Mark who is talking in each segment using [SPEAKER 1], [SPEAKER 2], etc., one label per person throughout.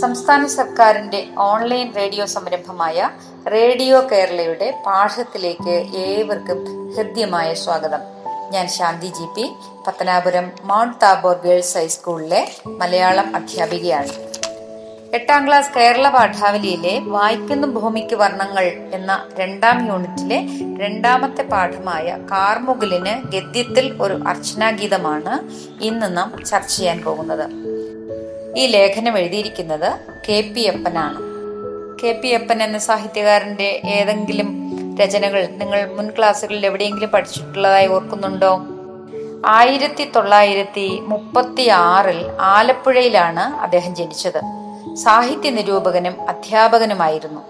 [SPEAKER 1] സംസ്ഥാന സർക്കാരിന്റെ online radio സംരംഭമായ റേഡിയോ കേരളയുടെ പാഠത്തിലേക്ക് ഏവർക്കും ഹൃദ്യമായ സ്വാഗതം. ഞാൻ Shanti G P Pathanapuram Mount Tabor girls ഹൈസ്കൂളിലെ മലയാളം അധ്യാപികയാണ്. എട്ടാം ക്ലാസ് കേരള പാഠാവലിയിലെ വായിക്കുന്ന ഭൂമിക്ക് വർണങ്ങൾ എന്ന രണ്ടാം യൂണിറ്റിലെ രണ്ടാമത്തെ പാഠമായ കാർമുകിലിന് ഗദ്യത്തിൽ ഒരു അർച്ചനാഗീതമാണ് ഇന്ന് നാം ചർച്ച ചെയ്യാൻ പോകുന്നത്. ഈ ലേഖനം എഴുതിയിരിക്കുന്നത് കെ പി അപ്പനാണ്. കെ പി അപ്പൻ എന്ന സാഹിത്യകാരന്റെ ഏതെങ്കിലും രചനകൾ നിങ്ങൾ മുൻ ക്ലാസ്സുകളിൽ എവിടെയെങ്കിലും പഠിച്ചിട്ടുള്ളതായി ഓർക്കുന്നുണ്ടോ? ആയിരത്തി തൊള്ളായിരത്തി മുപ്പത്തി ആറിൽ ആലപ്പുഴയിലാണ് അദ്ദേഹം ജനിച്ചത്. സാഹിത്യ നിരൂപകനും അധ്യാപകനുമായിരുന്നു.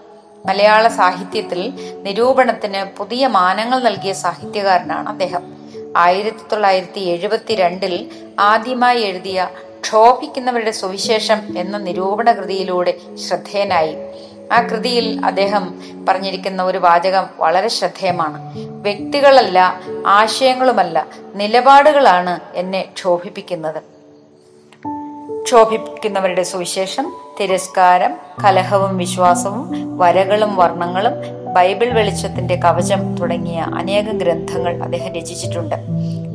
[SPEAKER 1] മലയാള സാഹിത്യത്തിൽ നിരൂപണത്തിന് പുതിയ മാനങ്ങൾ നൽകിയ സാഹിത്യകാരനാണ് അദ്ദേഹം. ആയിരത്തി തൊള്ളായിരത്തി എഴുപത്തിരണ്ടിൽ ആദ്യമായി എഴുതിയ ക്ഷോഭിക്കുന്നവരുടെ സുവിശേഷം എന്ന നിരൂപണ കൃതിയിലൂടെ ശ്രദ്ധേയനായി. ആ കൃതിയിൽ അദ്ദേഹം പറഞ്ഞിരിക്കുന്ന ഒരു വാചകം വളരെ ശ്രദ്ധേയമാണ്. വ്യക്തികളല്ല ആശയങ്ങളുമല്ല നിലപാടുകളാണ് എന്നെ ക്ഷോഭിപ്പിക്കുന്നത്. ക്ഷോഭിക്കുന്നവരുടെ സുവിശേഷം തിരസ്കാരം കലഹവും വിശ്വാസവും വരകളും വർണങ്ങളും ബൈബിൾ വെളിച്ചത്തിന്റെ കവചം തുടങ്ങിയ അനേകം ഗ്രന്ഥങ്ങൾ അദ്ദേഹം രചിച്ചിട്ടുണ്ട്.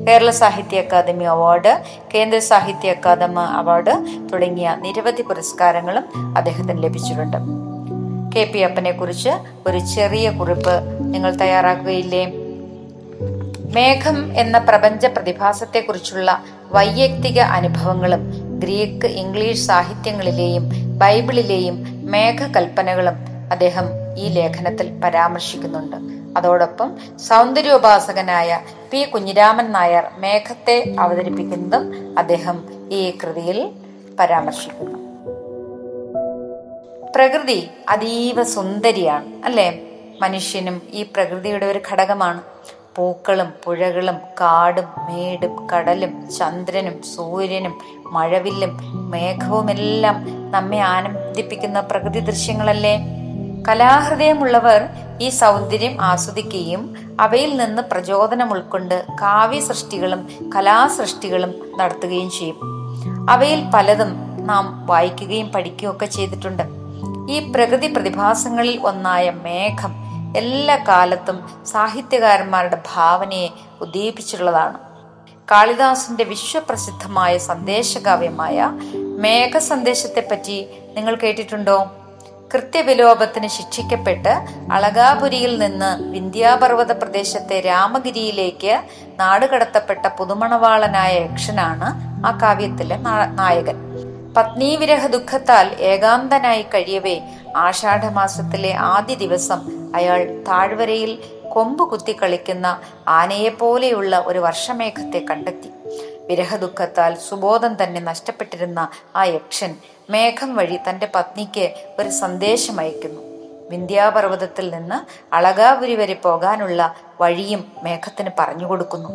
[SPEAKER 1] കേരള സാഹിത്യ അക്കാദമി അവാർഡ് കേന്ദ്ര സാഹിത്യ അക്കാദമി അവാർഡ് തുടങ്ങിയ നിരവധി പുരസ്കാരങ്ങളും അദ്ദേഹത്തിന് ലഭിച്ചിട്ടുണ്ട്. കെ പി അപ്പനെ കുറിച്ച് ഒരു ചെറിയ കുറിപ്പ് നിങ്ങൾ തയ്യാറാക്കുകയില്ലേ? മേഘം എന്ന പ്രപഞ്ച പ്രതിഭാസത്തെക്കുറിച്ചുള്ള വൈയക്തിക അനുഭവങ്ങളും ഗ്രീക്ക് ഇംഗ്ലീഷ് സാഹിത്യങ്ങളിലെയും ബൈബിളിലെയും മേഘകൽപ്പനകളും അദ്ദേഹം ഈ ലേഖനത്തിൽ പരാമർശിക്കുന്നുണ്ട്. അതോടൊപ്പം സൗന്ദര്യോപാസകനായ പി കുഞ്ഞിരാമൻ നായർ മേഘത്തെ അവതരിപ്പിക്കുന്നതും അദ്ദേഹം ഈ കൃതിയിൽ പരാമർശിക്കുന്നു. പ്രകൃതി അതീവ സുന്ദരിയാണ് അല്ലേ? മനുഷ്യനും ഈ പ്രകൃതിയുടെ ഒരു ഘടകമാണ്. പൂക്കളും പുഴകളും കാടും മേടും കടലും ചന്ദ്രനും സൂര്യനും മഴവില്ലും മേഘവുമെല്ലാം നമ്മെ ആനന്ദിപ്പിക്കുന്ന പ്രകൃതി ദൃശ്യങ്ങളല്ലേ? കലാഹൃദയമുള്ളവർ ഈ സൗന്ദര്യം ആസ്വദിക്കുകയും അവയിൽ നിന്ന് പ്രചോദനം ഉൾക്കൊണ്ട് കാവ്യ സൃഷ്ടികളും കലാസൃഷ്ടികളും നടത്തുകയും ചെയ്യും. അവയിൽ പലതും നാം വായിക്കുകയും പഠിക്കുകയും ഒക്കെ ചെയ്തിട്ടുണ്ട്. ഈ പ്രകൃതി പ്രതിഭാസങ്ങളിൽ ഒന്നായ മേഘം എല്ലാ കാലത്തും സാഹിത്യകാരന്മാരുടെ ഭാവനയെ ഉദ്ദീപിച്ചിട്ടുള്ളതാണ്. കാളിദാസിന്റെ വിശ്വപ്രസിദ്ധമായ സന്ദേശകാവ്യമായ മേഘ സന്ദേശത്തെപ്പറ്റി നിങ്ങൾ കേട്ടിട്ടുണ്ടോ? കൃത്യവിലോപത്തിന് ശിക്ഷിക്കപ്പെട്ട് അളകാപുരിയിൽ നിന്ന് വിന്ധ്യാപർവത പ്രദേശത്തെ രാമഗിരിയിലേക്ക് നാടുകടത്തപ്പെട്ട പുതുമണവാളനായ യക്ഷനാണ് ആ കാവ്യത്തിലെ നായകൻ. പത്നീവിരഹ ദുഃഖത്താൽ ഏകാന്തനായി കഴിയവേ ആഷാഢമാസത്തിലെ ആദ്യ ദിവസം അയാൾ താഴ്വരയിൽ കൊമ്പ് കുത്തി കളിക്കുന്ന ആനയെപ്പോലെയുള്ള ഒരു വർഷമേഘത്തെ കണ്ടെത്തി. വിരഹദുഃഖത്താൽ സുബോധം തന്നെ നഷ്ടപ്പെട്ടിരുന്ന ആ യക്ഷൻ മേഘം വഴി തന്റെ പത്നിക്ക് ഒരു സന്ദേശം അയക്കുന്നു വിന്ധ്യാപർവതത്തിൽ നിന്ന് അളകാപുരി വരെ പോകാനുള്ള വഴിയും മേഘത്തിന് പറഞ്ഞു കൊടുക്കുന്നു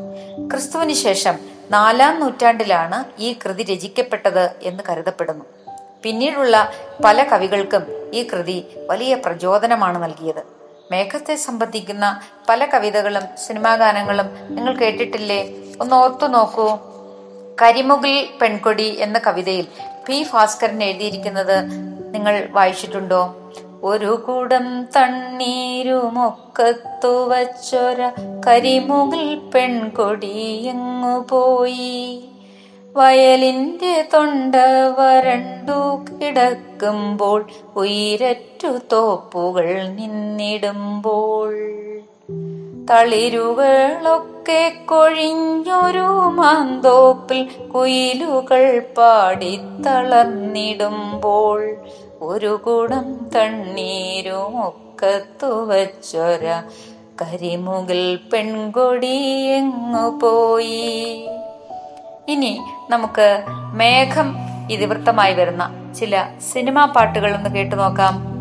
[SPEAKER 1] ക്രിസ്തുവിന് ശേഷം നാലാം നൂറ്റാണ്ടിലാണ് ഈ കൃതി രചിക്കപ്പെട്ടത് എന്ന് കരുതപ്പെടുന്നു. പിന്നീടുള്ള പല കവികൾക്കും ഈ കൃതി വലിയ പ്രചോദനമാണ് നൽകിയത്. മേഘത്തെ സംബന്ധിക്കുന്ന പല കവിതകളും സിനിമാ ഗാനങ്ങളും നിങ്ങൾ കേട്ടിട്ടില്ലേ? ഒന്ന് ഓർത്തു നോക്കൂ. കരിമുകിൽ പെൺകൊടി എന്ന കവിതയിൽ പി ഭാസ്കരൻ എഴുതിയിരിക്കുന്നത് നിങ്ങൾ വായിച്ചിട്ടുണ്ടോ? ഒരു കൂടം തണ്ണീരുമൊക്കത്തു വച്ചൊര കരിമുകിൽ പെൺകൊടിയങ്ങു പോയി വയലിന്റെ തൊണ്ട വരണ്ടു കിടക്കുമ്പോൾ ഉയരറ്റു തോപ്പുകൾ നിന്നിടുമ്പോൾ. തളിരുകളൊക്കെ കൊഴിഞ്ഞൊരു മാന്തോപ്പിൽ കുയിലുകൾ പാടിത്തളർന്നിടുമ്പോൾ ഒരു കുടം തണ്ണീരും ഒക്കത്തു വച്ചൊര കരിമുകിൽ പെൺകൊടി എങ്ങു പോയി? ഇനി നമുക്ക് മേഘം ഇതിവൃത്തമായി വരുന്ന ചില സിനിമാ പാട്ടുകൾ ഒന്ന് കേട്ടു നോക്കാം.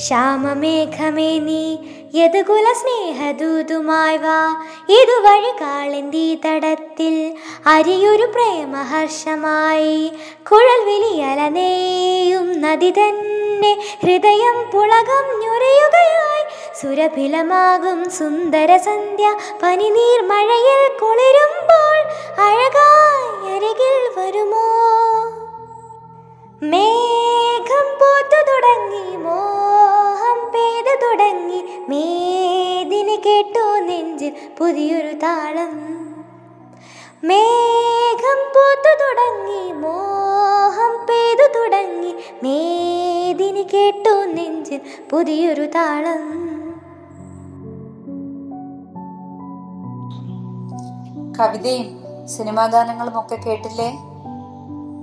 [SPEAKER 2] ശ്യാമമേഘമേ നീ യദുകുല സ്നേഹദൂതുമായി വാ. ഇതുവഴി കാളിന്തി തടത്തിൽ അരിയൊരു പ്രേമഹർഷമായി. കുഴൽ വിളിയലനേയും നദി തന്നെ ഹൃദയം പുളകം ഞൊരയുകയായി. സുരഭിലമാകും സുന്ദര സന്ധ്യ പനിനീർ മഴയിൽ കുളിരുമ്പോൾ. അഴകായി അരികിൽ വരുമോ? മേഘം പോത്തു തുടങ്ങി മോഹം പെയ്തു തുടങ്ങി. മേദിനി കേട്ടു നെഞ്ചിൽ പുതിയൊരു താളം. മേഘം പോത്തു തുടങ്ങി മോഹം പെയ്തു തുടങ്ങി. മേദിനി കേട്ടു നെഞ്ചിൽ പുതിയൊരു താളം.
[SPEAKER 1] കവിതയും സിനിമാ ഗാനങ്ങളും ഒക്കെ കേട്ടില്ലേ?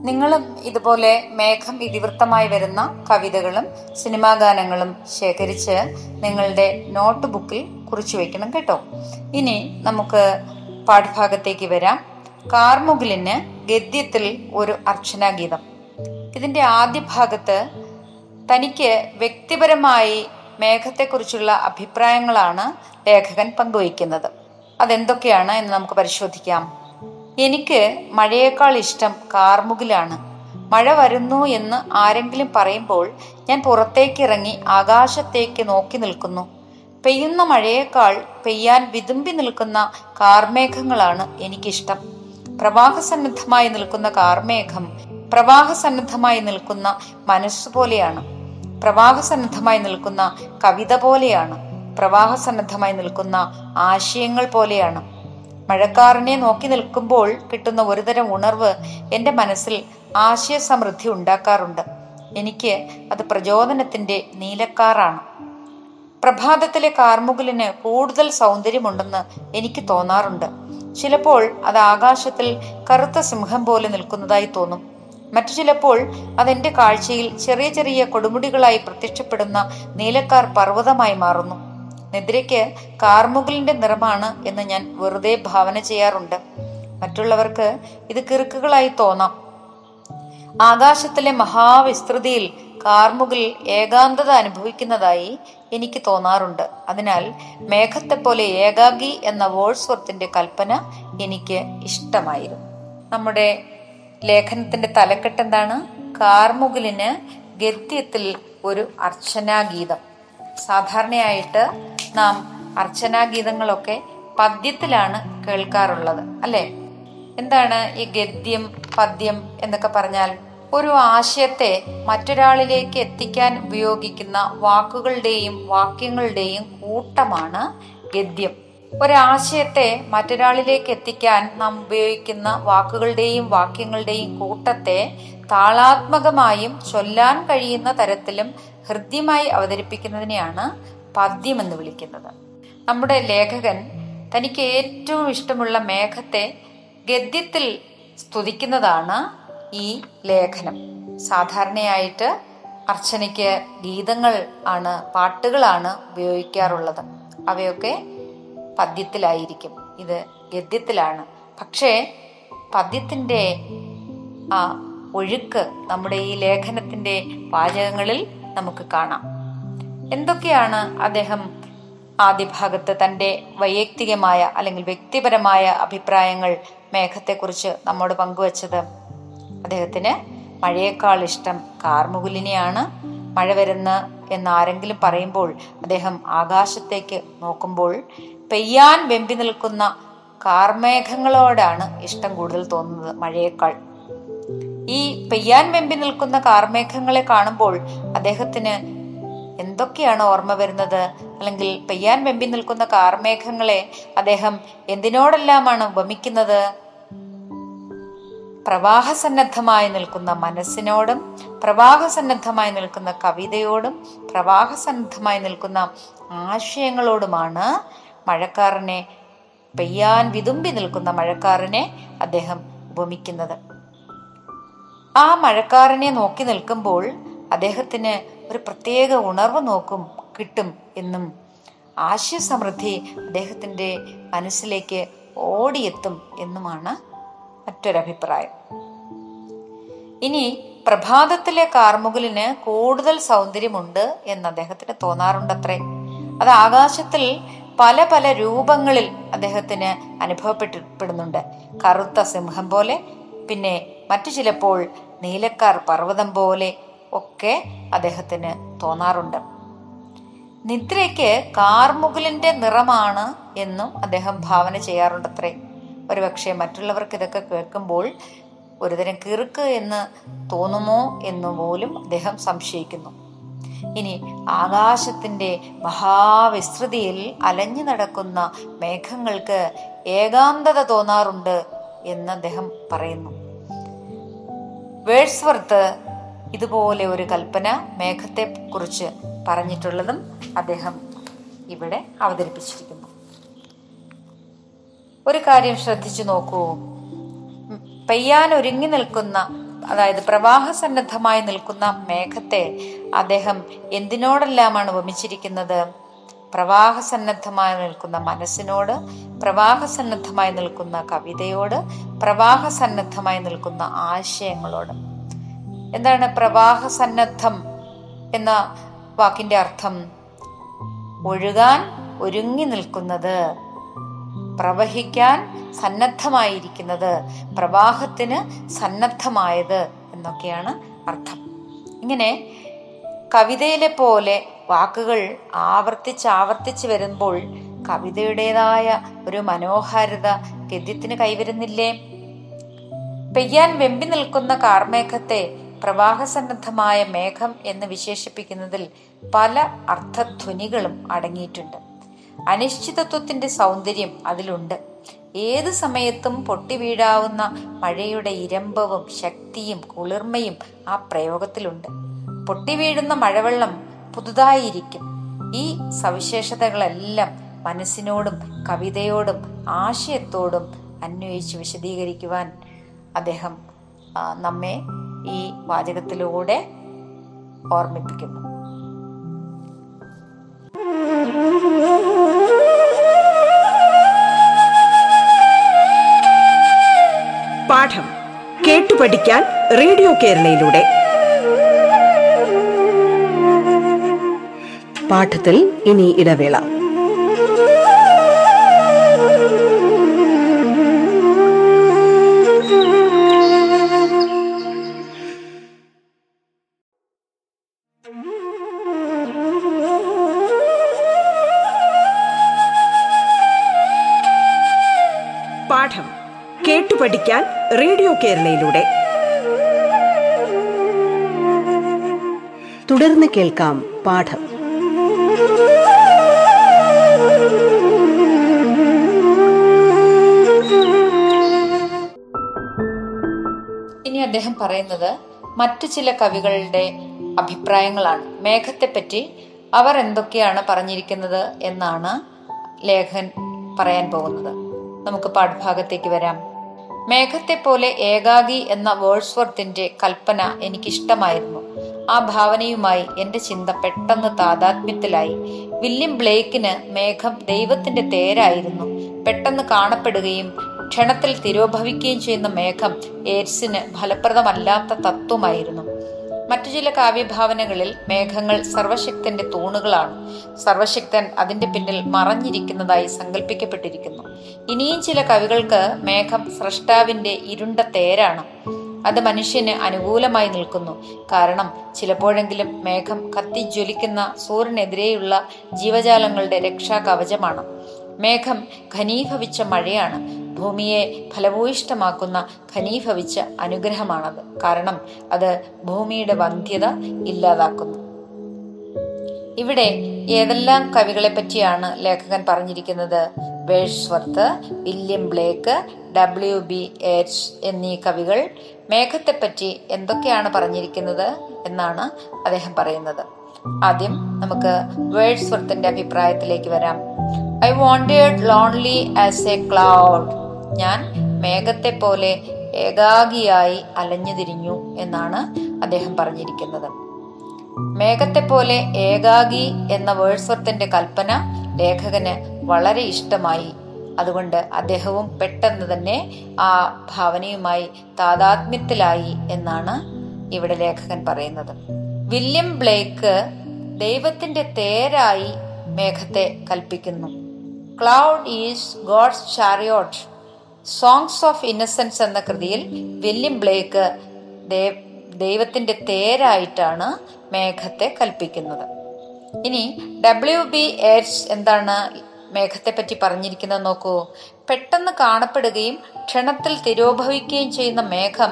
[SPEAKER 1] നിങ്ങളും ഇതുപോലെ മേഘം ഇതിവൃത്തമായി വരുന്ന കവിതകളും സിനിമാ ഗാനങ്ങളും ശേഖരിച്ച് നിങ്ങളുടെ നോട്ട് ബുക്കിൽ കുറിച്ചു വെക്കണം കേട്ടോ. ഇനി നമുക്ക് പാഠഭാഗത്തേക്ക് വരാം. കാർമുകിലിന് ഗദ്യത്തിൽ ഒരു അർച്ചനാഗീതം. ഇതിന്റെ ആദ്യ ഭാഗത്ത് തനിക്ക് വ്യക്തിപരമായി മേഘത്തെക്കുറിച്ചുള്ള അഭിപ്രായങ്ങളാണ് ലേഖകൻ പങ്കുവയ്ക്കുന്നത്. അതെന്തൊക്കെയാണ് എന്ന് നമുക്ക് പരിശോധിക്കാം. എനിക്ക് മഴയേക്കാൾ ഇഷ്ടം കാർമുകിലാണ്. മഴ വരുന്നു എന്ന് ആരെങ്കിലും പറയുമ്പോൾ ഞാൻ പുറത്തേക്ക് ഇറങ്ങി ആകാശത്തേക്ക് നോക്കി നിൽക്കുന്നു. പെയ്യുന്ന മഴയേക്കാൾ പെയ്യാൻ വിതുമ്പി നിൽക്കുന്ന കാർമേഘങ്ങളാണ് എനിക്കിഷ്ടം. പ്രവാഹസന്നദ്ധമായി നിൽക്കുന്ന കാർമേഘം പ്രവാഹസന്നദ്ധമായി നിൽക്കുന്ന മനസ്സ് പോലെയാണ് പ്രവാഹസന്നദ്ധമായി നിൽക്കുന്ന കവിത പോലെയാണ്. പ്രവാഹസന്നദ്ധമായി നിൽക്കുന്ന ആശയങ്ങൾ പോലെയാണ്. മഴക്കാറിനെ നോക്കി നിൽക്കുമ്പോൾ കിട്ടുന്ന ഒരുതരം ഉണർവ് എന്റെ മനസ്സിൽ ആശയ സമൃദ്ധി ഉണ്ടാക്കാറുണ്ട്. എനിക്ക് അത് പ്രചോദനത്തിന്റെ നീലക്കാറാണ്. പ്രഭാതത്തിലെ കാർമുകിലിന് കൂടുതൽ സൗന്ദര്യമുണ്ടെന്ന് എനിക്ക് തോന്നാറുണ്ട്. ചിലപ്പോൾ അത് ആകാശത്തിൽ കറുത്ത സിംഹം പോലെ നിൽക്കുന്നതായി തോന്നും. മറ്റു ചിലപ്പോൾ അതെന്റെ കാഴ്ചയിൽ ചെറിയ ചെറിയ കൊടുമുടികളായി പ്രത്യക്ഷപ്പെടുന്ന നീലക്കാർ പർവതമായി മാറുന്നു. നിദ്രയ്ക്ക് കാർമുകിലിന്റെ നിറമാണ് എന്ന് ഞാൻ വെറുതെ ഭാവന ചെയ്യാറുണ്ട്. മറ്റുള്ളവർക്ക് ഇത് കിറുക്കുകളായി തോന്നാം. ആകാശത്തിലെ മഹാവിസ്തൃതിയിൽ കാർമുകിൽ ഏകാന്തത അനുഭവിക്കുന്നതായി എനിക്ക് തോന്നാറുണ്ട്. അതിനാൽ മേഘത്തെ പോലെ ഏകാഗി എന്ന വോൾസ്വർത്തിന്റെ കൽപ്പന എനിക്ക് ഇഷ്ടമായിരുന്നു. നമ്മുടെ ലേഖനത്തിന്റെ തലക്കെട്ട് എന്താണ്? കാർമുകിലിന് ഗദ്യത്തിൽ ഒരു അർച്ചനാഗീതം. സാധാരണയായിട്ട് നാം അർച്ചനാഗീതങ്ങളൊക്കെ പദ്യത്തിലാണ് കേൾക്കാറുള്ളത് അല്ലെ? എന്താണ് ഈ ഗദ്യം പദ്യം എന്നൊക്കെ പറഞ്ഞാൽ? ഒരു ആശയത്തെ മറ്റൊരാളിലേക്ക് എത്തിക്കാൻ ഉപയോഗിക്കുന്ന വാക്കുകളുടെയും വാക്യങ്ങളുടെയും കൂട്ടമാണ് ഗദ്യം. ഒരാശയത്തെ മറ്റൊരാളിലേക്ക് എത്തിക്കാൻ നാം ഉപയോഗിക്കുന്ന വാക്കുകളുടെയും വാക്യങ്ങളുടെയും കൂട്ടത്തെ താളാത്മകമായും ചൊല്ലാൻ കഴിയുന്ന തരത്തിലും ഹൃദ്യമായി അവതരിപ്പിക്കുന്നതിനെയാണ് പദ്യം എന്ന് വിളിക്കുന്നത്. നമ്മുടെ ലേഖകൻ തനിക്ക് ഏറ്റവും ഇഷ്ടമുള്ള മേഘത്തെ ഗദ്യത്തിൽ സ്തുതിക്കുന്നതാണ് ഈ ലേഖനം. സാധാരണയായിട്ട് അർച്ചനയ്ക്ക് ഗീതങ്ങൾ ആണ് പാട്ടുകളാണ് ഉപയോഗിക്കാറുള്ളത്. അവയൊക്കെ പദ്യത്തിലായിരിക്കും. ഇത് ഗദ്യത്തിലാണ്. പക്ഷേ പദ്യത്തിന്റെ ആ ഒഴുക്ക് നമ്മുടെ ഈ ലേഖനത്തിന്റെ വാചകങ്ങളിൽ നമുക്ക് കാണാം. എന്തൊക്കെയാണ് അദ്ദേഹം ആദ്യ ഭാഗത്ത് തന്റെ വൈയക്തികമായ അല്ലെങ്കിൽ വ്യക്തിപരമായ അഭിപ്രായങ്ങൾ മേഘത്തെക്കുറിച്ച് നമ്മോട് പങ്കുവച്ചത്? അദ്ദേഹത്തിന് മഴയേക്കാൾ ഇഷ്ടം കാർമുകുലിനെയാണ്. മഴ വരുന്ന എന്ന് ആരെങ്കിലും പറയുമ്പോൾ അദ്ദേഹം ആകാശത്തേക്ക് നോക്കുമ്പോൾ പെയ്യാൻ വെമ്പി നിൽക്കുന്ന കാർമേഘങ്ങളോടാണ് ഇഷ്ടം കൂടുതൽ തോന്നുന്നത് മഴയേക്കാൾ. ഈ പെയ്യാൻ വെമ്പി നിൽക്കുന്ന കാർമേഘങ്ങളെ കാണുമ്പോൾ അദ്ദേഹത്തിന് എന്തൊക്കെയാണ് ഓർമ്മ വരുന്നത്? അല്ലെങ്കിൽ പെയ്യാൻ വെമ്പി നിൽക്കുന്ന കാർമേഘങ്ങളെ അദ്ദേഹം എന്തിനോടെല്ലാമാണ് ഉപമിക്കുന്നത് പ്രവാഹസന്നദ്ധമായി നിൽക്കുന്ന മനസ്സിനോടും പ്രവാഹസന്നദ്ധമായി നിൽക്കുന്ന കവിതയോടും പ്രവാഹസന്നദ്ധമായി നിൽക്കുന്ന ആശയങ്ങളോടുമാണ് മഴക്കാരനെ പെയ്യാൻ വിതുമ്പി നിൽക്കുന്ന മഴക്കാരനെ അദ്ദേഹം ഉപമിക്കുന്നത് ആ മഴക്കാരനെ നോക്കി നിൽക്കുമ്പോൾ അദ്ദേഹത്തിന് ഒരു പ്രത്യേക ഉണർവ് നോക്കും കിട്ടും എന്നും ആശയസമൃദ്ധി അദ്ദേഹത്തിന്റെ മനസ്സിലേക്ക് ഓടിയെത്തും എന്നുമാണ് മറ്റൊരഭിപ്രായം. ഇനി പ്രഭാതത്തിലെ കാർമുകിലിന് കൂടുതൽ സൗന്ദര്യമുണ്ട് എന്ന് അദ്ദേഹത്തിന് തോന്നാറുണ്ടത്രേ. അത് ആകാശത്തിൽ പല പല രൂപങ്ങളിൽ അദ്ദേഹത്തിന് അനുഭവപ്പെട്ടപ്പെടുന്നുണ്ട്. കറുത്ത സിംഹം പോലെ പിന്നെ മറ്റു ചിലപ്പോൾ നീലക്കാർ പർവതം പോലെ ഒക്കെ അദ്ദേഹത്തിന് തോന്നാറുണ്ട്. നിദ്രയ്ക്ക് കാർമുകിലിന്റെ നിറമാണ് എന്നും അദ്ദേഹം ഭാവന ചെയ്യാറുണ്ടത്രേ. ഒരുപക്ഷെ മറ്റുള്ളവർക്ക് ഇതൊക്കെ കേൾക്കുമ്പോൾ ഒരുതരം കിറുക്ക് എന്ന് തോന്നുമോ എന്ന് പോലും അദ്ദേഹം സംശയിക്കുന്നു. ഇനി ആകാശത്തിന്റെ മഹാവിസ്തൃതിയിൽ അലഞ്ഞു നടക്കുന്ന മേഘങ്ങൾക്ക് ഏകാന്തത തോന്നാറുണ്ട് എന്ന് അദ്ദേഹം പറയുന്നു. വേഴ്സ്വർത്ത് ഇതുപോലെ ഒരു കൽപ്പന മേഘത്തെ കുറിച്ച് പറഞ്ഞിട്ടുള്ളതും അദ്ദേഹം ഇവിടെ അവതരിപ്പിച്ചിരിക്കുന്നു. ഒരു കാര്യം ശ്രദ്ധിച്ചു നോക്കൂ. പെയ്യാൻ ഒരുങ്ങി നിൽക്കുന്ന അതായത് പ്രവാഹ സന്നദ്ധമായി നിൽക്കുന്ന മേഘത്തെ അദ്ദേഹം എന്തിനോടെല്ലാമാണ് ഉപമിച്ചിരിക്കുന്നത് പ്രവാഹസന്നദ്ധമായി നിൽക്കുന്ന മനസ്സിനോട് പ്രവാഹസന്നദ്ധമായി നിൽക്കുന്ന കവിതയോട് പ്രവാഹ സന്നദ്ധമായി നിൽക്കുന്ന ആശയങ്ങളോട്. എന്താണ് പ്രവാഹ സന്നദ്ധം എന്ന വാക്കിന്റെ അർത്ഥം? ഒഴുകാൻ ഒരുങ്ങി നിൽക്കുന്നത് പ്രവഹിക്കാൻ സന്നദ്ധമായിരിക്കുന്നത് പ്രവാഹത്തിന് സന്നദ്ധമായത് എന്നൊക്കെയാണ് അർത്ഥം. ഇങ്ങനെ കവിതയിലെ പോലെ വാക്കുകൾ ആവർത്തിച്ച് ആവർത്തിച്ച് വരുമ്പോൾ കവിതയുടേതായ ഒരു മനോഹാരിത ഗദ്യത്തിന് കൈവരുന്നില്ലേ? പെയ്യാൻ വെമ്പി നിൽക്കുന്ന കാർമേഘത്തെ പ്രവാഹസന്നദ്ധമായ മേഘം എന്ന് വിശേഷിപ്പിക്കുന്നതിൽ പല അർത്ഥധ്വനികളും അടങ്ങിയിട്ടുണ്ട്. അനിശ്ചിതത്വത്തിന്റെ സൗന്ദര്യം അതിലുണ്ട്. ഏത് സമയത്തും പൊട്ടിവീഴാവുന്ന മഴയുടെ ഇരമ്പവും ശക്തിയും കുളിർമയും ആ പ്രയോഗത്തിലുണ്ട്. പൊട്ടിവീഴുന്ന മഴവെള്ളം പുതുതായിരിക്കും. ഈ സവിശേഷതകളെല്ലാം മനസ്സിനോടും കവിതയോടും ആശയത്തോടും അന്വയിച്ച് വിശദീകരിക്കുവാൻ അദ്ദേഹം നമ്മെ ഈ വാചകത്തിലൂടെ ഓർമ്മിപ്പിക്കുന്നു.
[SPEAKER 3] പാഠം കേട്ടു പഠിക്കാൻ റേഡിയോ കേരളയിലൂടെ. പാഠത്തിൽ ഇനി ഇടവേള. കേരളയിലൂടെ. തുടർന്ന് കേൾക്കാം പാഠം.
[SPEAKER 1] ഇനി അദ്ദേഹം പറയുന്നത് മറ്റു ചില കവികളുടെ അഭിപ്രായങ്ങളാണ്. മേഘത്തെ പറ്റി അവർ എന്തൊക്കെയാണ് പറഞ്ഞിരിക്കുന്നത് എന്നാണ് ലേഖകൻ പറയാൻ പോകുന്നത്. നമുക്ക് പാഠഭാഗത്തേക്ക് വരാം. മേഘത്തെ പോലെ ഏകാഗി എന്ന വേൾഡ്സ്വർത്തിന്റെ കൽപ്പന എനിക്കിഷ്ടമായിരുന്നു. ആ ഭാവനയുമായി എന്റെ ചിന്ത പെട്ടെന്ന് താതാത്മ്യത്തിലായി. വില്യം ബ്ലേക്കിന് മേഘം ദൈവത്തിന്റെ തേരായിരുന്നു. പെട്ടെന്ന് കാണപ്പെടുകയും ക്ഷണത്തിൽ തിരോഭവിക്കുകയും ചെയ്യുന്ന മേഘം എയ്ഡ്സിന് ഫലപ്രദമല്ലാത്ത തത്വമായിരുന്നു. മറ്റു ചില കാവ്യഭാവനകളിൽ മേഘങ്ങൾ സർവശക്തന്റെ തൂണുകളാണ്. സർവശക്തൻ അതിന്റെ പിന്നിൽ മറഞ്ഞിരിക്കുന്നതായി സങ്കല്പിക്കപ്പെട്ടിരിക്കുന്നു ഇനിയും ചില കവികൾക്ക് മേഘം സ്രഷ്ടാവിന്റെ ഇരുണ്ട തേരാണ്. അത് മനുഷ്യന് അനുകൂലമായി നിൽക്കുന്നു. കാരണം ചിലപ്പോഴെങ്കിലും മേഘം കത്തിജ്വലിക്കുന്ന സൂര്യനെതിരെയുള്ള ജീവജാലങ്ങളുടെ രക്ഷാ കവചമാണ് മേഘം ഘനീഭവിച്ച മഴയാണ്. ഭൂമിയെ ഫലഭൂയിഷ്ടമാക്കുന്ന ഘനീഭവിച്ച അനുഗ്രഹമാണത്. കാരണം അത് ഭൂമിയുടെ വന്ധ്യത ഇല്ലാതാക്കുന്നു. ഇവിടെ ഏതെല്ലാം കവികളെ പറ്റിയാണ് ലേഖകൻ പറഞ്ഞിരിക്കുന്നത്? Wordsworth William Blake W B H എന്നീ കവികൾ മേഘത്തെപ്പറ്റി എന്തൊക്കെയാണ് പറഞ്ഞിരിക്കുന്നത് എന്നാണ് അദ്ദേഹം പറയുന്നത്. ആദ്യം നമുക്ക് വേഴ്സ്വർത്തിന്റെ അഭിപ്രായത്തിലേക്ക് വരാം. I wandered lonely as a cloud. ഞാൻ മേഘത്തെ പോലെ ഏകാഗിയായി അലഞ്ഞു തിരിഞ്ഞു എന്നാണ് അദ്ദേഹം പറഞ്ഞിരിക്കുന്നത്. മേഘത്തെ പോലെ ഏകാഗി എന്ന വേഴ്സ്വർത്തിന്റെ കൽപ്പന ലേഖകന് വളരെ ഇഷ്ടമായി. അതുകൊണ്ട് അദ്ദേഹവും പെട്ടെന്ന് തന്നെ ആ ഭാവനയുമായി താതാത്മ്യത്തിലായി എന്നാണ് ഇവിടെ ലേഖകൻ പറയുന്നത്. വില്യം ബ്ലേക്ക് ദൈവത്തിന്റെ തേരായി മേഘത്തെ കൽപ്പിക്കുന്നു. Cloud is God's chariot songs of innocence എന്ന കൃതിയിൽ വില്യം ബ്ലേക്ക് ദൈവത്തിന്റെ തേരായിട്ടാണ് മേഘത്തെ കൽപ്പിക്കുന്നത്. ഇനി ഡബ്ല്യു ബി എച്ച് എന്താണ് മേഘത്തെ പറ്റി പറഞ്ഞിരിക്കുന്നത് നോക്കൂ. പെട്ടെന്ന് കാണപ്പെടുകയും ക്ഷണത്തിൽ തിരോഭവിക്കുകയും ചെയ്യുന്ന മേഘം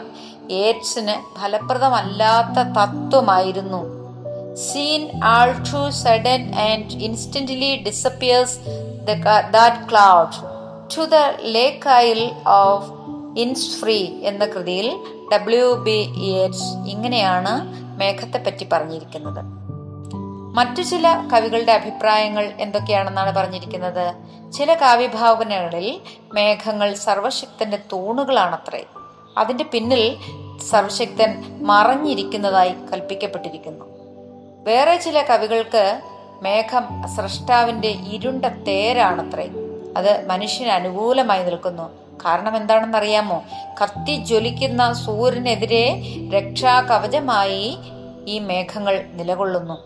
[SPEAKER 1] എയ്ഡ്സിന് ഫലപ്രദമല്ലാത്ത തത്വമായിരുന്നു. Seen all too sudden and instantly disappears that cloud to the lake isle of Innisfree എന്ന കൃതിയിൽ ഡബ്ല്യു ബി എച്ച് ഇങ്ങനെയാണ് മേഘത്തെ പറ്റി പറഞ്ഞിരിക്കുന്നത്. മറ്റു ചില കവികളുടെ അഭിപ്രായങ്ങൾ എന്തൊക്കെയാണെന്നാണ് പറഞ്ഞിരിക്കുന്നത്? ചില കാവ്യഭാവനകളിൽ മേഘങ്ങൾ സർവശക്തന്റെ തൂണുകളാണത്രേ. അതിന്റെ പിന്നിൽ സർവശക്തൻ മറഞ്ഞിരിക്കുന്നതായി കൽപ്പിക്കപ്പെട്ടിരിക്കുന്നു. വേറെ ചില കവികൾക്ക് മേഘം സ്രഷ്ടാവിന്റെ ഇരുണ്ട തേരാണത്രേ. അത് മനുഷ്യന് അനുകൂലമായി നിൽക്കുന്നു. കാരണം എന്താണെന്ന് അറിയാമോ കത്തി ജ്വലിക്കുന്ന സൂര്യനെതിരെ രക്ഷാകവചമായി ഈ മേഘങ്ങൾ നിലകൊള്ളുന്നു.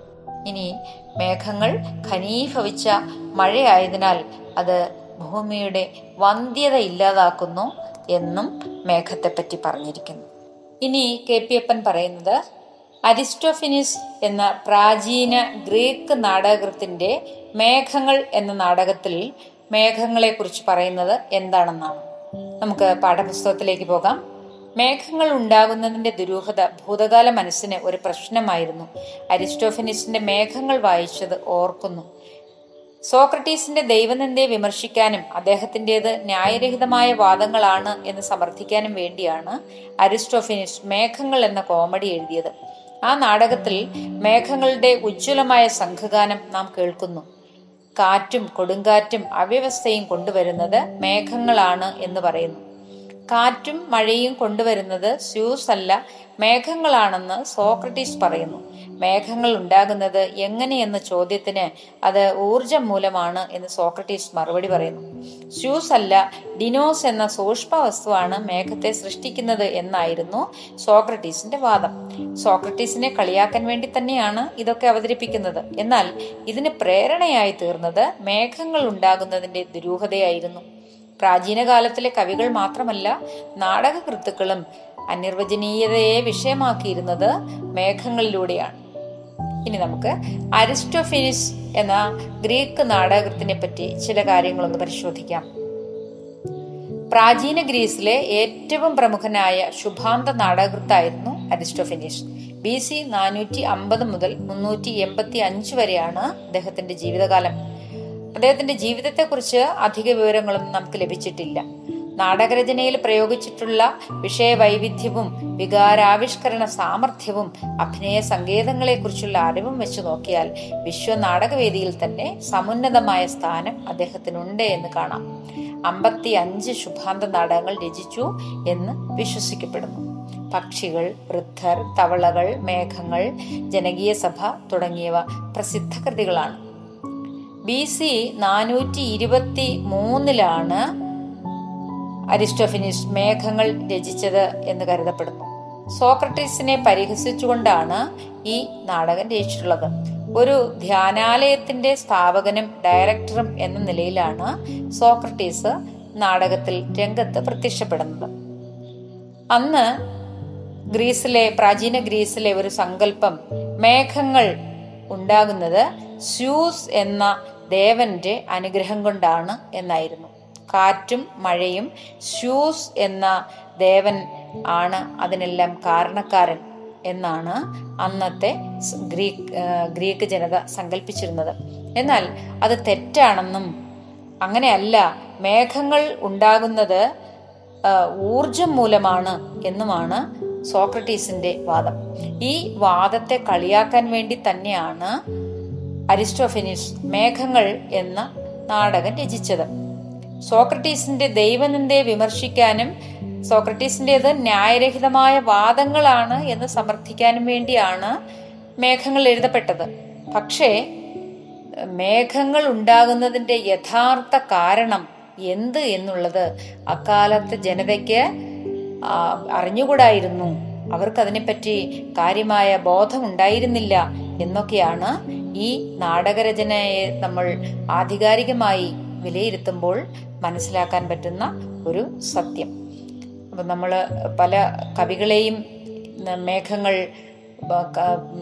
[SPEAKER 1] ഇനി മേഘങ്ങൾ ഖനീഭവിച്ച മഴയായതിനാൽ അത് ഭൂമിയുടെ വന്ധ്യത ഇല്ലാതാക്കുന്നു എന്നും മേഘത്തെപ്പറ്റി പറഞ്ഞിരിക്കുന്നു. ഇനി കെ പി അപ്പൻ പറയുന്നത് അരിസ്റ്റോഫിനിസ് എന്ന പ്രാചീന ഗ്രീക്ക് നാടകൃത്തിന്റെ മേഘങ്ങൾ എന്ന നാടകത്തിൽ മേഘങ്ങളെ കുറിച്ച് പറയുന്നത് എന്താണെന്നാണ്. നമുക്ക് പാഠപുസ്തകത്തിലേക്ക് പോകാം. മേഘങ്ങൾ ഉണ്ടാകുന്നതിന്റെ ദുരൂഹത ഭൂതകാല മനസ്സിന് ഒരു പ്രശ്നമായിരുന്നു. അരിസ്റ്റോഫനിസിന്റെ മേഘങ്ങൾ വായിച്ചത് ഓർക്കുന്നു. സോക്രട്ടീസിന്റെ ദൈവനിന്ദയെ വിമർശിക്കാനും അദ്ദേഹത്തിന്റെത് ന്യായരഹിതമായ വാദങ്ങളാണ് എന്ന് സമർത്ഥിക്കാനും വേണ്ടിയാണ് അരിസ്റ്റോഫിനിസ് മേഘങ്ങൾ എന്ന കോമഡി എഴുതിയത്. ആ നാടകത്തിൽ മേഘങ്ങളുടെ ഉജ്ജ്വലമായ സംഘഗാനം നാം കേൾക്കുന്നു. കാറ്റും കൊടുങ്കാറ്റും അവ്യവസ്ഥയും കൊണ്ടുവരുന്നത് മേഘങ്ങളാണ് എന്ന് പറയുന്നു. കാറ്റും മഴയും കൊണ്ടുവരുന്നത് സ്യൂസ് അല്ല മേഘങ്ങളാണെന്ന് സോക്രട്ടീസ് പറയുന്നു. മേഘങ്ങൾ ഉണ്ടാകുന്നത് എങ്ങനെയെന്ന ചോദ്യത്തിന് അത് ഊർജം മൂലമാണ് എന്ന് സോക്രട്ടീസ് മറുപടി പറയുന്നു. ഷൂസ് അല്ല ഡിനോസ് എന്ന സൂക്ഷ്മ വസ്തുവാണ് മേഘത്തെ സൃഷ്ടിക്കുന്നത് എന്നായിരുന്നു സോക്രട്ടീസിന്റെ വാദം. സോക്രട്ടീസിനെ കളിയാക്കാൻ വേണ്ടി തന്നെയാണ് ഇതൊക്കെ അവതരിപ്പിക്കുന്നത്. എന്നാൽ ഇതിന് പ്രേരണയായി തീർന്നത് മേഘങ്ങൾ ഉണ്ടാകുന്നതിന്റെ ദുരൂഹതയായിരുന്നു. പ്രാചീന കാലത്തിലെ കവികൾ മാത്രമല്ല നാടകകൃത്തുക്കളും അനിർവചനീയതയെ വിഷയമാക്കിയിരുന്നത് മേഘങ്ങളിലൂടെയാണ്. ഇനി നമുക്ക് അരിസ്റ്റോഫിനിസ് എന്ന ഗ്രീക്ക് നാടകത്തിനെ പറ്റി ചില കാര്യങ്ങളൊന്ന് പരിശോധിക്കാം. പ്രാചീന ഗ്രീസിലെ ഏറ്റവും പ്രമുഖനായ ശുഭാന്ത നാടകൃത്തായിരുന്നു അരിസ്റ്റോഫിനിസ്. ബി സി നാനൂറ്റി അമ്പത് മുതൽ മുന്നൂറ്റി എൺപത്തി അഞ്ച് വരെയാണ് അദ്ദേഹത്തിന്റെ ജീവിതകാലം. അദ്ദേഹത്തിന്റെ ജീവിതത്തെക്കുറിച്ച് അധിക വിവരങ്ങളൊന്നും നമുക്ക് ലഭിച്ചിട്ടില്ല. നാടകരചനയിൽ പ്രയോഗിച്ചിട്ടുള്ള വിഷയവൈവിധ്യവും വികാരാവിഷ്കരണ സാമർഥ്യവും അഭിനയ സങ്കേതങ്ങളെക്കുറിച്ചുള്ള അറിവും വെച്ച് നോക്കിയാൽ വിശ്വ നാടകവേദിയിൽ തന്നെ സമുന്നതമായ സ്ഥാനം അദ്ദേഹത്തിനുണ്ട് എന്ന് കാണാം. അമ്പത്തി അഞ്ച് ശുഭാന്ത നാടകങ്ങൾ രചിച്ചു എന്ന് വിശ്വസിക്കപ്പെടുന്നു. പക്ഷികൾ വൃദ്ധർ തവളകൾ മേഘങ്ങൾ ജനകീയ സഭ തുടങ്ങിയവ പ്രസിദ്ധ കൃതികളാണ്. ബി സി നാനൂറ്റി ഇരുപത്തി മൂന്നിലാണ് അരിസ്റ്റോഫിനിസ് മേഘങ്ങൾ രചിച്ചത് എന്ന് കരുതപ്പെടുന്നു. സോക്രട്ടീസിനെ പരിഹസിച്ചുകൊണ്ടാണ് ഈ നാടകം രചിച്ചിട്ടുള്ളത്. ഒരു ധ്യാനാലയത്തിന്റെ സ്ഥാപകനും ഡയറക്ടറും എന്ന നിലയിലാണ് സോക്രട്ടീസ് നാടകത്തിൽ രംഗത്ത് പ്രത്യക്ഷപ്പെടുന്നത്. അന്ന് ഗ്രീസിലെ പ്രാചീന ഗ്രീസിലെ ഒരു സങ്കല്പം മേഘങ്ങൾ ഉണ്ടാകുന്നത് സ്യൂസ് എന്ന ദേവന്റെ അനുഗ്രഹം കൊണ്ടാണ് എന്നായിരുന്നു. കാറ്റും മഴയും ഷൂസ് എന്ന ദേവൻ ആണ് അതിനെല്ലാം കാരണക്കാരൻ എന്നാണ് അന്നത്തെ ഗ്രീക്ക് ഗ്രീക്ക് ജനത സങ്കല്പിച്ചിരുന്നത് എന്നാൽ അത് തെറ്റാണെന്നും അങ്ങനെയല്ല മേഘങ്ങൾ ഉണ്ടാകുന്നത് ഊർജം മൂലമാണ് എന്നുമാണ് സോക്രട്ടീസിന്റെ വാദം. ഈ വാദത്തെ കളിയാക്കാൻ വേണ്ടി തന്നെയാണ് അരിസ്റ്റോഫിനിസ് മേഘങ്ങൾ എന്ന നാടകം രചിച്ചത്. സോക്രട്ടീസിന്റെ ദൈവനിന്ദയെ വിമർശിക്കാനും സോക്രട്ടീസിന്റേത് ന്യായരഹിതമായ വാദങ്ങളാണ് എന്ന് സമർത്ഥിക്കാനും വേണ്ടിയാണ് മേഘങ്ങൾ എഴുതപ്പെട്ടത്. പക്ഷേ മേഘങ്ങൾ ഉണ്ടാകുന്നതിന്റെ യഥാർത്ഥ കാരണം എന്ത് എന്നുള്ളത് അക്കാലത്തെ ജനതയ്ക്ക് അറിഞ്ഞുകൂടായിരുന്നു. അവർക്ക് അതിനെപ്പറ്റി കാര്യമായ ബോധമുണ്ടായിരുന്നില്ല എന്നൊക്കെയാണ് ഈ നാടകരചനയെ നമ്മൾ ആധികാരികമായി വിലയിരുത്തുമ്പോൾ മനസ്സിലാക്കാൻ പറ്റുന്ന ഒരു സത്യം. അപ്പം നമ്മൾ പല കവികളെയും മേഘങ്ങൾ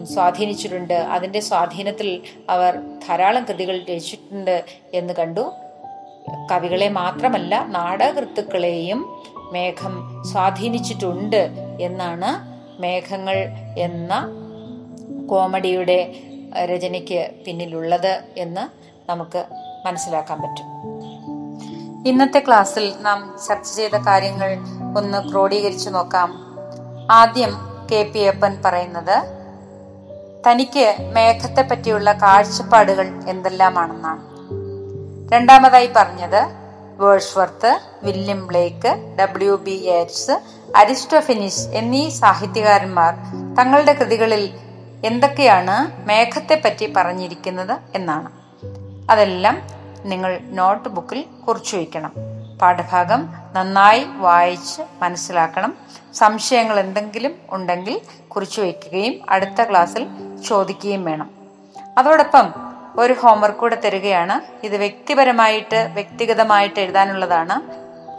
[SPEAKER 1] സ്വാധീനിച്ചിട്ടുണ്ട്. അതിന്റെ സ്വാധീനത്തിൽ അവർ ധാരാളം കൃതികൾ രചിച്ചിട്ടുണ്ട് എന്ന് കണ്ടു. കവികളെ മാത്രമല്ല നാടകൃത്തുക്കളെയും മേഘം സ്വാധീനിച്ചിട്ടുണ്ട് എന്നാണ് മേഘങ്ങൾ എന്ന കോമഡിയുടെ രചനയ്ക്ക് പിന്നിലുള്ളത് എന്ന് നമുക്ക് മനസ്സിലാക്കാൻ പറ്റും. ഇന്നത്തെ ക്ലാസ്സിൽ നാം ചർച്ച ചെയ്ത കാര്യങ്ങൾ ഒന്ന് ക്രോഡീകരിച്ചു നോക്കാം. ആദ്യം കെ പി അപ്പൻ പറയുന്നത് തനിക്ക് മേഘത്തെ പറ്റിയുള്ള കാഴ്ചപ്പാടുകൾ എന്തെല്ലാമാണെന്നാണ്. രണ്ടാമതായി പറഞ്ഞത് Wordsworth William Blake W B Yeats Aristophanes എന്നീ സാഹിത്യകാരന്മാർ തങ്ങളുടെ കൃതികളിൽ എന്തൊക്കെയാണ് മേഘത്തെ മേഘത്തെപ്പറ്റി പറഞ്ഞിരിക്കുന്നത് എന്നാണ്. അതെല്ലാം നിങ്ങൾ നോട്ട് ബുക്കിൽ കുറിച്ചു വയ്ക്കണം. പാഠഭാഗം നന്നായി വായിച്ച് മനസ്സിലാക്കണം. സംശയങ്ങൾ എന്തെങ്കിലും ഉണ്ടെങ്കിൽ കുറിച്ചു വയ്ക്കുകയും അടുത്ത ക്ലാസ്സിൽ ചോദിക്കുകയും വേണം. അതോടൊപ്പം ഒരു ഹോംവർക്ക് കൂടെ തരികയാണ്. ഇത് വ്യക്തിപരമായിട്ട് വ്യക്തിഗതമായിട്ട് എഴുതാനുള്ളതാണ്.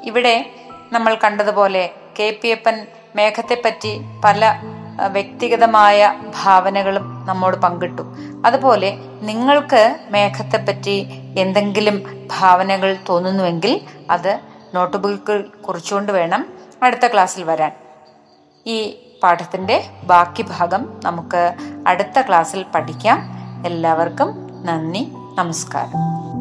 [SPEAKER 1] ഇവിടെ നമ്മൾ കണ്ടതുപോലെ കെ പി എപ്പൻ മേഘത്തെപ്പറ്റി പല വ്യക്തിഗതമായ ഭാവനകളും നമ്മോട് പങ്കിട്ടു. അതുപോലെ നിങ്ങൾക്ക് മേഘത്തെ പറ്റി എന്തെങ്കിലും ഭാവനകൾ തോന്നുന്നുവെങ്കിൽ അത് നോട്ട് ബുക്കിൽ കുറിച്ചുകൊണ്ട് വേണം അടുത്ത ക്ലാസ്സിൽ വരാൻ. ഈ പാഠത്തിന്റെ ബാക്കി ഭാഗം നമുക്ക് അടുത്ത ക്ലാസ്സിൽ പഠിക്കാം. എല്ലാവർക്കും നന്ദി നമസ്കാരം.